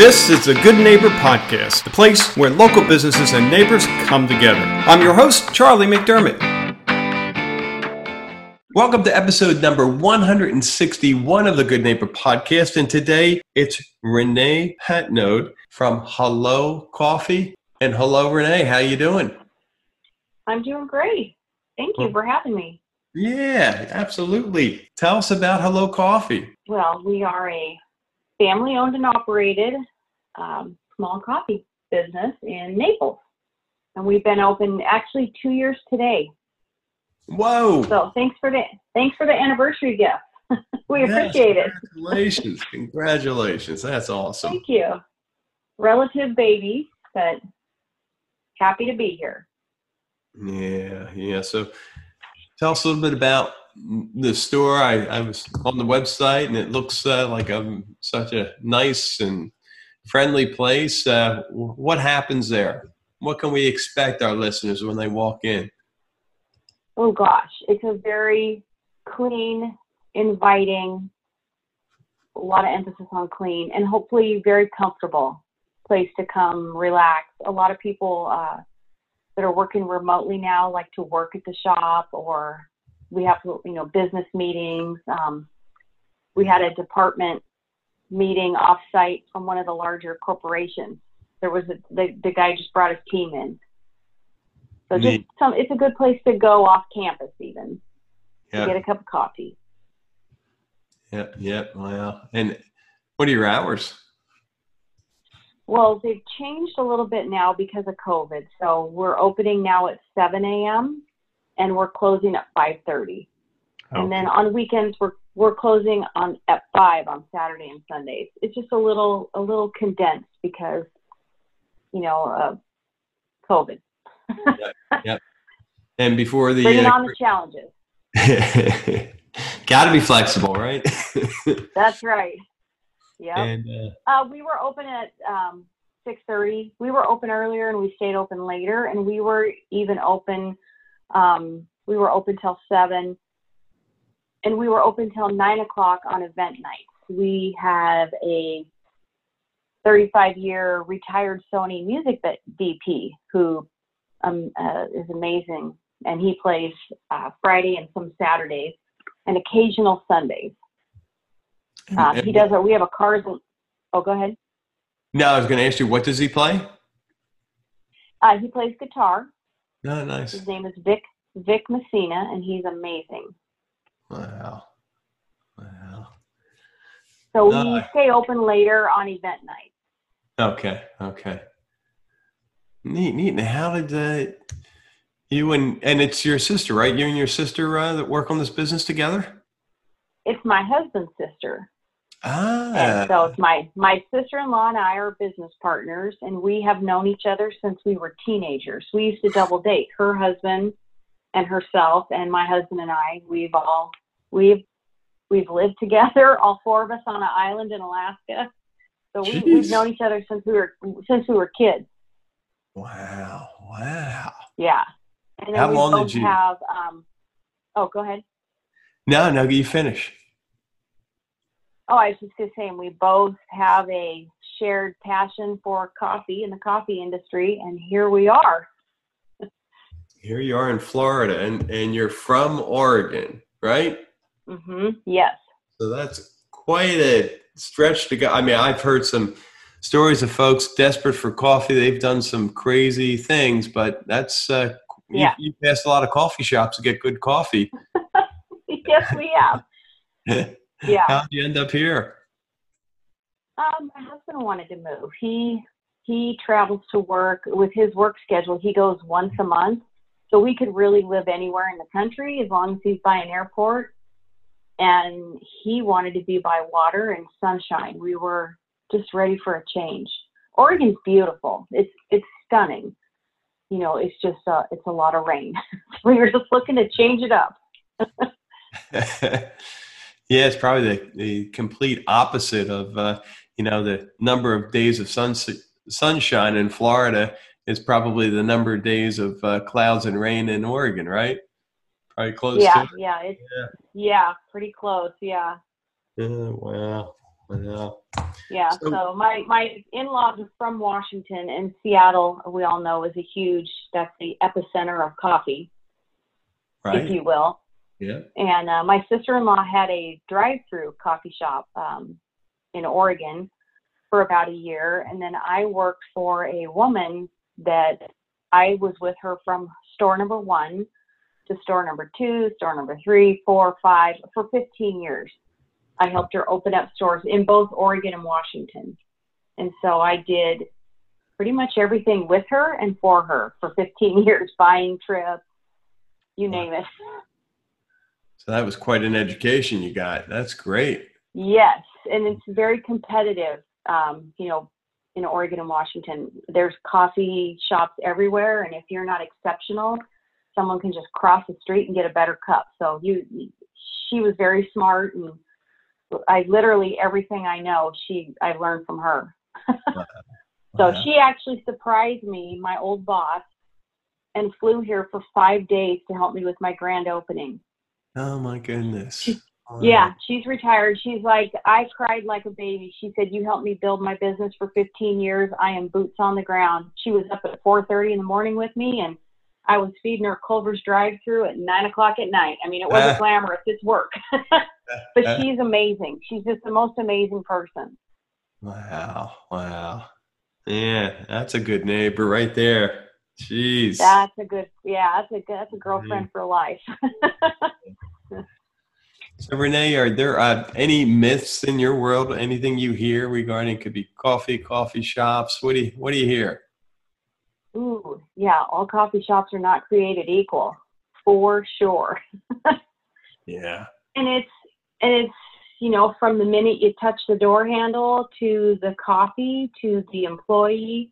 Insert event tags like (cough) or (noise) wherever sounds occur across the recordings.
This is the Good Neighbor Podcast, the place where local businesses and neighbors come together. I'm your host, Charlie McDermott. Welcome to episode number 161 of the Good Neighbor Podcast. And today it's Renee Patnode from Hello Coffee. And hello, Renee. How you doing? I'm doing great. Thank you for having me. Yeah, absolutely. Tell us about Hello Coffee. Well, we are a family owned and operated um, small coffee business in Naples. And we've been open actually two years today. Whoa. So thanks for the thanks for the anniversary gift. (laughs) we yes, appreciate it. Congratulations. congratulations. That's awesome. Thank you. Relative baby, but happy to be here. Yeah, yeah. So tell us a little bit about the store. I, I was on the website and it looks uh, like a, such a nice and friendly place. Uh, what happens there? What can we expect our listeners when they walk in? Oh gosh, it's a very clean, inviting, a lot of emphasis on clean, and hopefully very comfortable place to come relax. A lot of people uh, that are working remotely now like to work at the shop or we have you know business meetings. Um, we had a department meeting offsite from one of the larger corporations. There was a, the the guy just brought his team in. So just Neat. some, it's a good place to go off campus even to get a cup of coffee. Yep, yep. Wow. And what are your hours? Well, they've changed a little bit now because of COVID. So we're opening now at 7 a.m and we're closing at 5:30. Okay. And then on weekends we're we're closing on at five on Saturday and Sundays. It's just a little a little condensed because you know uh, COVID. yep, yep. And before the bringing uh, on the challenges. (laughs) Got to be flexible, right? (laughs) That's right. Yeah. Uh, uh, we were open at um, 6:30. We were open earlier, and we stayed open later, and we were even open um, we were open till seven, and we were open till nine o'clock on event nights. We have a 35 year retired Sony music VP who um, uh, is amazing, and he plays uh, Friday and some Saturdays and occasional Sundays. Uh, he does. We have a cars. Oh, go ahead. No, I was going to ask you, what does he play? Uh, he plays guitar. Oh, nice. His name is Vic Vic Messina, and he's amazing. Wow. Wow. So we stay open later on event night. Okay. Okay. Neat. Neat. And how did uh, you and and it's your sister, right? You and your sister uh, that work on this business together. It's my husband's sister. Ah. And so it's my my sister-in-law and I are business partners, and we have known each other since we were teenagers. We used to double date. Her husband and herself, and my husband and I. We've all we've we've lived together, (laughs) all four of us on an island in Alaska. So we, we've known each other since we were since we were kids. Wow! Wow! Yeah. And How long did you have? Um, oh, go ahead. No, no, you finish. Oh, I was just to say, we both have a shared passion for coffee in the coffee industry, and here we are. (laughs) here you are in Florida, and, and you're from Oregon, right? Mm-hmm. Yes. So that's quite a stretch to go. I mean, I've heard some stories of folks desperate for coffee. They've done some crazy things, but that's uh, yeah. you, you passed a lot of coffee shops to get good coffee. (laughs) yes, we have. (laughs) Yeah. How did you end up here? Um, my husband wanted to move. He he travels to work with his work schedule. He goes once a month, so we could really live anywhere in the country as long as he's by an airport. And he wanted to be by water and sunshine. We were just ready for a change. Oregon's beautiful. It's it's stunning. You know, it's just uh, it's a lot of rain. (laughs) we were just looking to change it up. (laughs) Yeah, it's probably the, the complete opposite of uh, you know the number of days of sun, sunshine in Florida is probably the number of days of uh, clouds and rain in Oregon, right? Probably close. Yeah, yeah, it's, yeah, yeah, pretty close. Yeah. Wow, Wow. Yeah. So, so my my in-laws are from Washington, and Seattle, we all know, is a huge. That's the epicenter of coffee, right. if you will. Yeah. And uh, my sister-in-law had a drive-through coffee shop um, in Oregon for about a year, and then I worked for a woman that I was with her from store number one to store number two, store number three, four, five for 15 years. I helped her open up stores in both Oregon and Washington. And so I did pretty much everything with her and for her for 15 (laughs) years, buying trips, you name it. So that was quite an education you got. That's great. Yes, and it's very competitive. Um, you know, in Oregon and Washington, there's coffee shops everywhere, and if you're not exceptional, someone can just cross the street and get a better cup. So you, she was very smart and I literally everything I know, she I learned from her. (laughs) wow. So she actually surprised me, my old boss, and flew here for five days to help me with my grand opening. Oh my goodness. She, Yeah, she's retired. She's like, I cried like a baby. She said, "You helped me build my business for 15 years. I am boots on the ground." She was up at 4:30 in the morning with me, and I was feeding her Culver's drive-through at nine o'clock at night. I mean, it wasn't uh, (laughs) glamorous; it's work. (laughs) but uh, she's amazing. She's just the most amazing person. Wow! Wow! Yeah, that's a good neighbor right there. Jeez. That's a good. Yeah, that's a good. That's a girlfriend mm-hmm. for life. (laughs) so Renee, are there uh, any myths in your world? Anything you hear regarding could be coffee, coffee shops? What do you What do you hear? Ooh, yeah, all coffee shops are not created equal, for sure. (laughs) yeah. And it's and it's you know from the minute you touch the door handle to the coffee to the employee,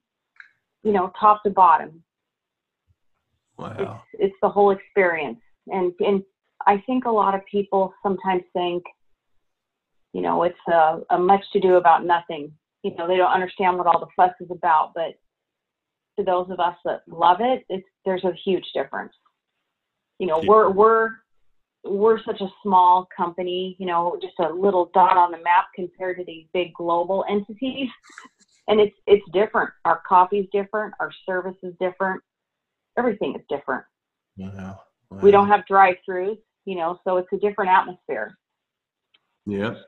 you know, top to bottom. Wow. It's, it's the whole experience, and and I think a lot of people sometimes think, you know, it's a, a much to do about nothing. You know, they don't understand what all the fuss is about, but to those of us that love it, it's there's a huge difference. You know, we're we're we're such a small company, you know, just a little dot on the map compared to these big global entities. And it's it's different. Our coffee's different, our service is different, everything is different. Wow. wow. We don't have drive-throughs, you know, so it's a different atmosphere. Yep.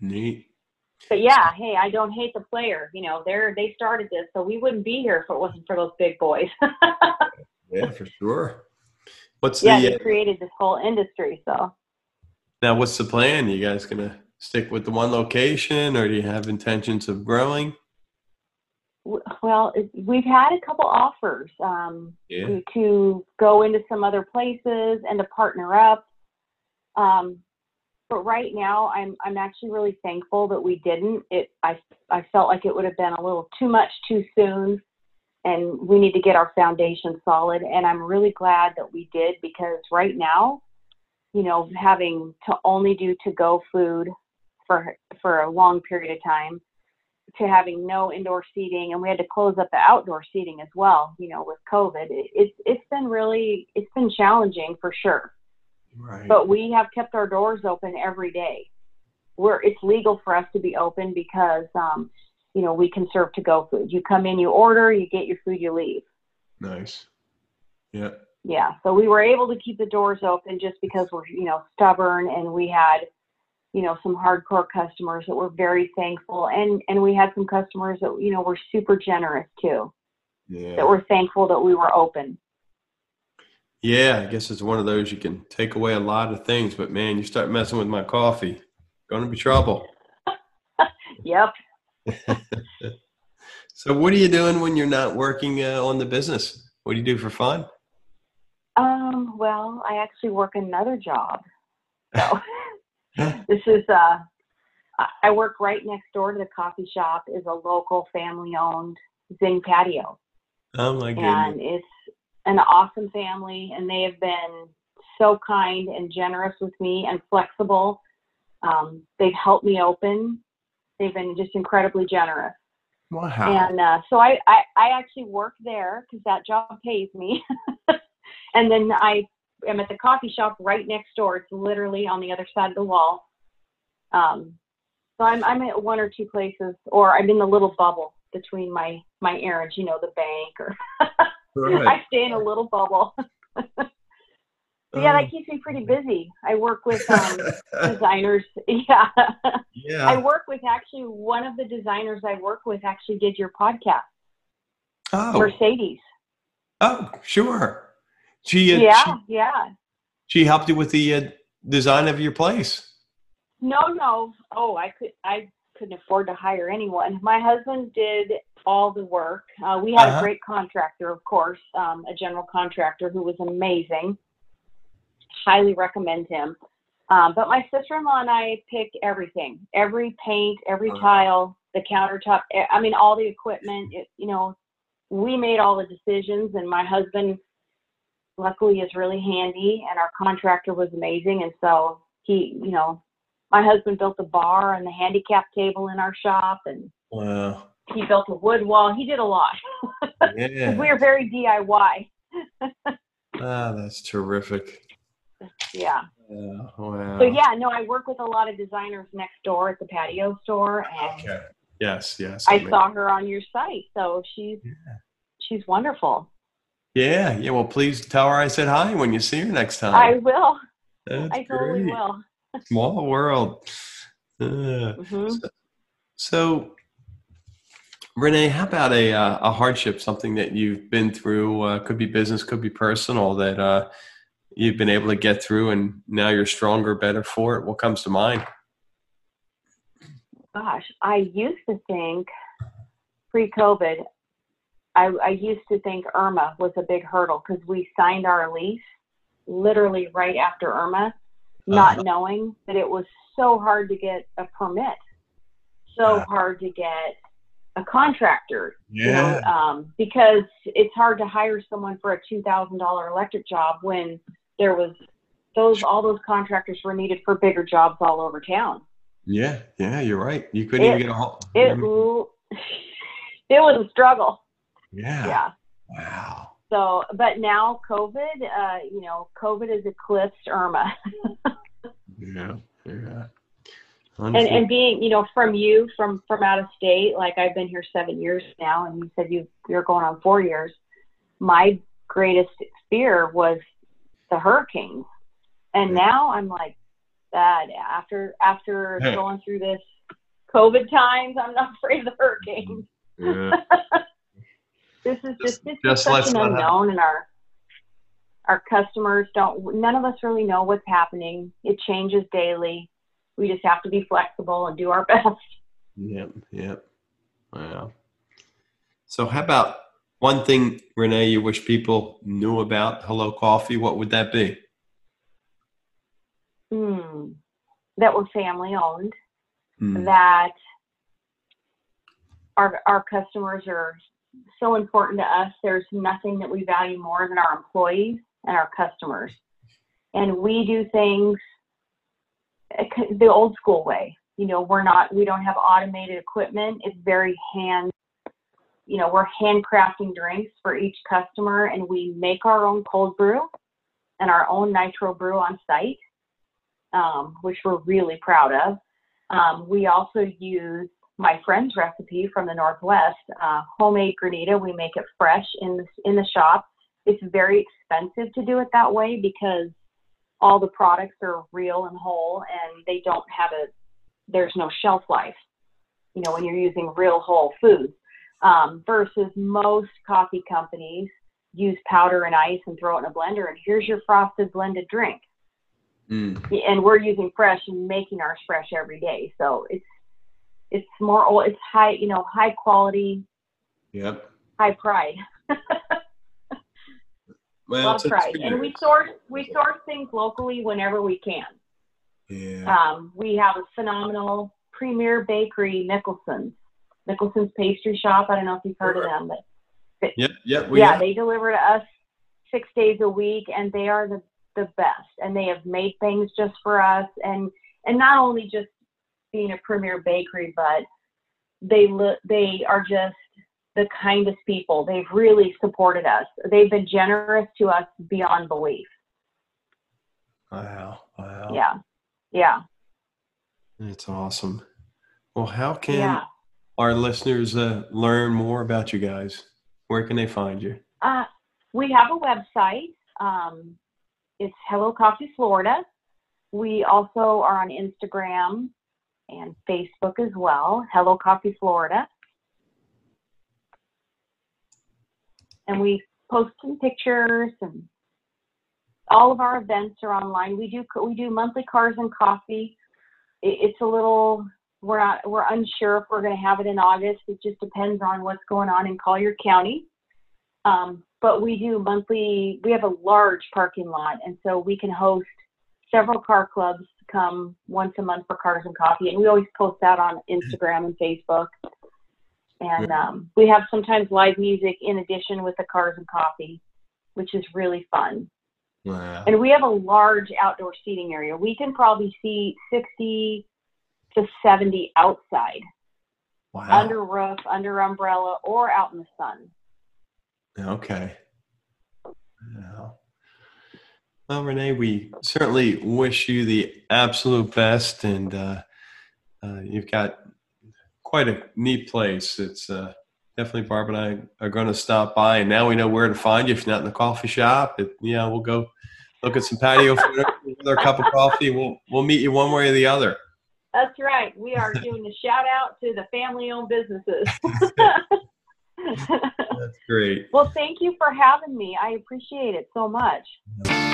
Neat but yeah, hey, I don't hate the player. You know, they're they started this, so we wouldn't be here if it wasn't for those big boys. (laughs) yeah, for sure. What's yeah, the? Yeah, created this whole industry. So now, what's the plan? You guys gonna stick with the one location, or do you have intentions of growing? Well, we've had a couple offers um, yeah. to, to go into some other places and to partner up. Um, but right now I'm I'm actually really thankful that we didn't. It I I felt like it would have been a little too much too soon and we need to get our foundation solid and I'm really glad that we did because right now, you know, having to only do to go food for for a long period of time to having no indoor seating and we had to close up the outdoor seating as well, you know, with COVID. It, it's it's been really it's been challenging for sure Right. But we have kept our doors open every day. We're, it's legal for us to be open because, um, you know, we can serve to go food. You come in, you order, you get your food, you leave. Nice. Yeah. Yeah. So we were able to keep the doors open just because we're, you know, stubborn and we had, you know, some hardcore customers that were very thankful. And, and we had some customers that, you know, were super generous too. Yeah. That were thankful that we were open. Yeah, I guess it's one of those you can take away a lot of things, but man, you start messing with my coffee, going to be trouble. (laughs) yep. (laughs) so, what are you doing when you're not working uh, on the business? What do you do for fun? Um, well, I actually work another job. So, (laughs) this is uh, I work right next door to the coffee shop. is a local family-owned Zing patio. Oh my goodness! And it's an awesome family, and they have been so kind and generous with me and flexible. Um, they've helped me open. They've been just incredibly generous. Wow. And uh, so I, I, I actually work there because that job pays me. (laughs) and then I am at the coffee shop right next door. It's literally on the other side of the wall. Um, So I'm I'm at one or two places, or I'm in the little bubble between my my errands. You know, the bank, or (laughs) Right. I stay in a little bubble. (laughs) yeah, Oh, that keeps me pretty busy. I work with um, (laughs) designers. (laughs) Yeah, I work with actually one of the designers I work with actually did your podcast, Oh, Mercedes. oh, sure. She, uh, Yeah, she, yeah. she helped you with the uh, design of your place. No, no. Oh, I could I couldn't afford to hire anyone. My husband did all the work. Uh, we had Uh-huh. a great contractor, of course, um, a general contractor who was amazing. Highly recommend him. Um, but my sister-in-law and I pick everything, every paint, every Uh-huh. tile, the countertop. I mean, all the equipment. It, you know, we made all the decisions, and my husband, luckily, is really handy, and our contractor was amazing, and so he, you know, my husband built the bar and the handicap table in our shop, and Wow. He built a wood wall. He did a lot. (laughs) Yeah. we are very DIY. (laughs) ah, that's terrific. Yeah. Yeah. Wow. So yeah, no, I work with a lot of designers next door at the patio store, and Okay. Yes. Yes. I mean- saw her on your site, so she's Yeah. she's wonderful. Yeah. Yeah. Well, please tell her I said hi when you see her next time. I will. That's I totally will. Small world. (laughs) Uh, hmm so, Renee, how about a uh, a hardship, something that you've been through? Uh, could be business, could be personal. That uh, you've been able to get through, and now you're stronger, better for it. What comes to mind? Gosh, I used to think pre-COVID, I, I used to think Irma was a big hurdle because we signed our lease literally right after Irma, not Uh-huh. knowing that it was so hard to get a permit, so Uh. hard to get a contractor, you know, um, because it's hard to hire someone for a two thousand dollar electric job when there was those all those contractors were needed for bigger jobs all over town. Yeah, yeah, you're right. You couldn't It- even get a hold. It (laughs) it was a struggle. yeah. Yeah. Wow. So, but now COVID, uh, you know, COVID has eclipsed Irma, (laughs) Yeah. Yeah. And and being, you know, from you from from out of state, like I've been here seven years now, and you said you you're going on four years. My greatest fear was the hurricanes, and Yeah. now I'm like, that after after Yeah. going through this COVID times, I'm not (laughs) afraid of the hurricanes. Yeah. (laughs) this is Just- just this just is such an unknown and our our customers don't none of us really know what's happening it changes daily we just have to be flexible and do our (laughs) best Yep. Yep. Wow. So, how about one thing, Renee, you wish people knew about Hello Coffee? What would that be? Hmm. that we're family owned Hmm. that our our customers are so important to us there's nothing that we value more than our employees and our customers and we do things the old school way you know we're not we don't have automated equipment it's very hand you know we're handcrafting drinks for each customer and we make our own cold brew and our own nitro brew on site um, which we're really proud of um, we also use my friend's recipe from the Northwest, uh, homemade granita. We make it fresh in the, in the shop. It's very expensive to do it that way because all the products are real and whole and they don't have a, there's no shelf life, you know, when you're using real whole foods. Um, versus most coffee companies use powder and ice and throw it in a blender and here's your frosted blended drink Hmm. and we're using fresh and making ours fresh every day. So it's it's more it's high you know high quality, Yep. high pride, (laughs) Well, it's of. And we source we source things locally whenever we can. Yeah. Um, we have a phenomenal premier bakery, Nicholson's. Nicholson's Pastry Shop. I don't know if you've heard of them, but Yep. Yep. We yeah, have- they deliver to us six days a week, and they are the the best. And they have made things just for us, and and not only just being a premier bakery, but they li- they are just the kindest people. They've really supported us. They've been generous to us beyond belief. Wow. Wow. Yeah, yeah. That's awesome. Well, how can Yeah. our listeners uh, learn more about you guys? Where can they find you? Uh, we have a website. Um, it's Hello Coffee Florida. We also are on Instagram and Facebook as well. Hello Coffee Florida. And we post some pictures and all of our events are online. We do we do monthly cars and coffee. It, it's a little we're not we're unsure if we're going to have it in August. It just depends on what's going on in Collier County. Um, but we do monthly. We have a large parking lot, and so we can host several car clubs come once a month for cars and coffee. And we always post that on Instagram and Facebook. And um, we have sometimes live music in addition with the cars and coffee, which is really fun. Wow. And we have a large outdoor seating area. We can probably see 60 to 70 outside, Wow. under roof, under umbrella, or out in the sun. Okay. Wow. Well, Renee, we certainly wish you the absolute best, and uh, uh, you've got quite a neat place. It's uh, definitely Barb and I are going to stop by, and now we know where to find you. If you're not in the coffee shop, it, yeah, we'll go look at some patio food our cup of coffee. We'll we'll meet you one way or the other. That's right. We are doing a shout out to the family owned businesses. (laughs) That's great. well, thank you for having me. I appreciate it so much.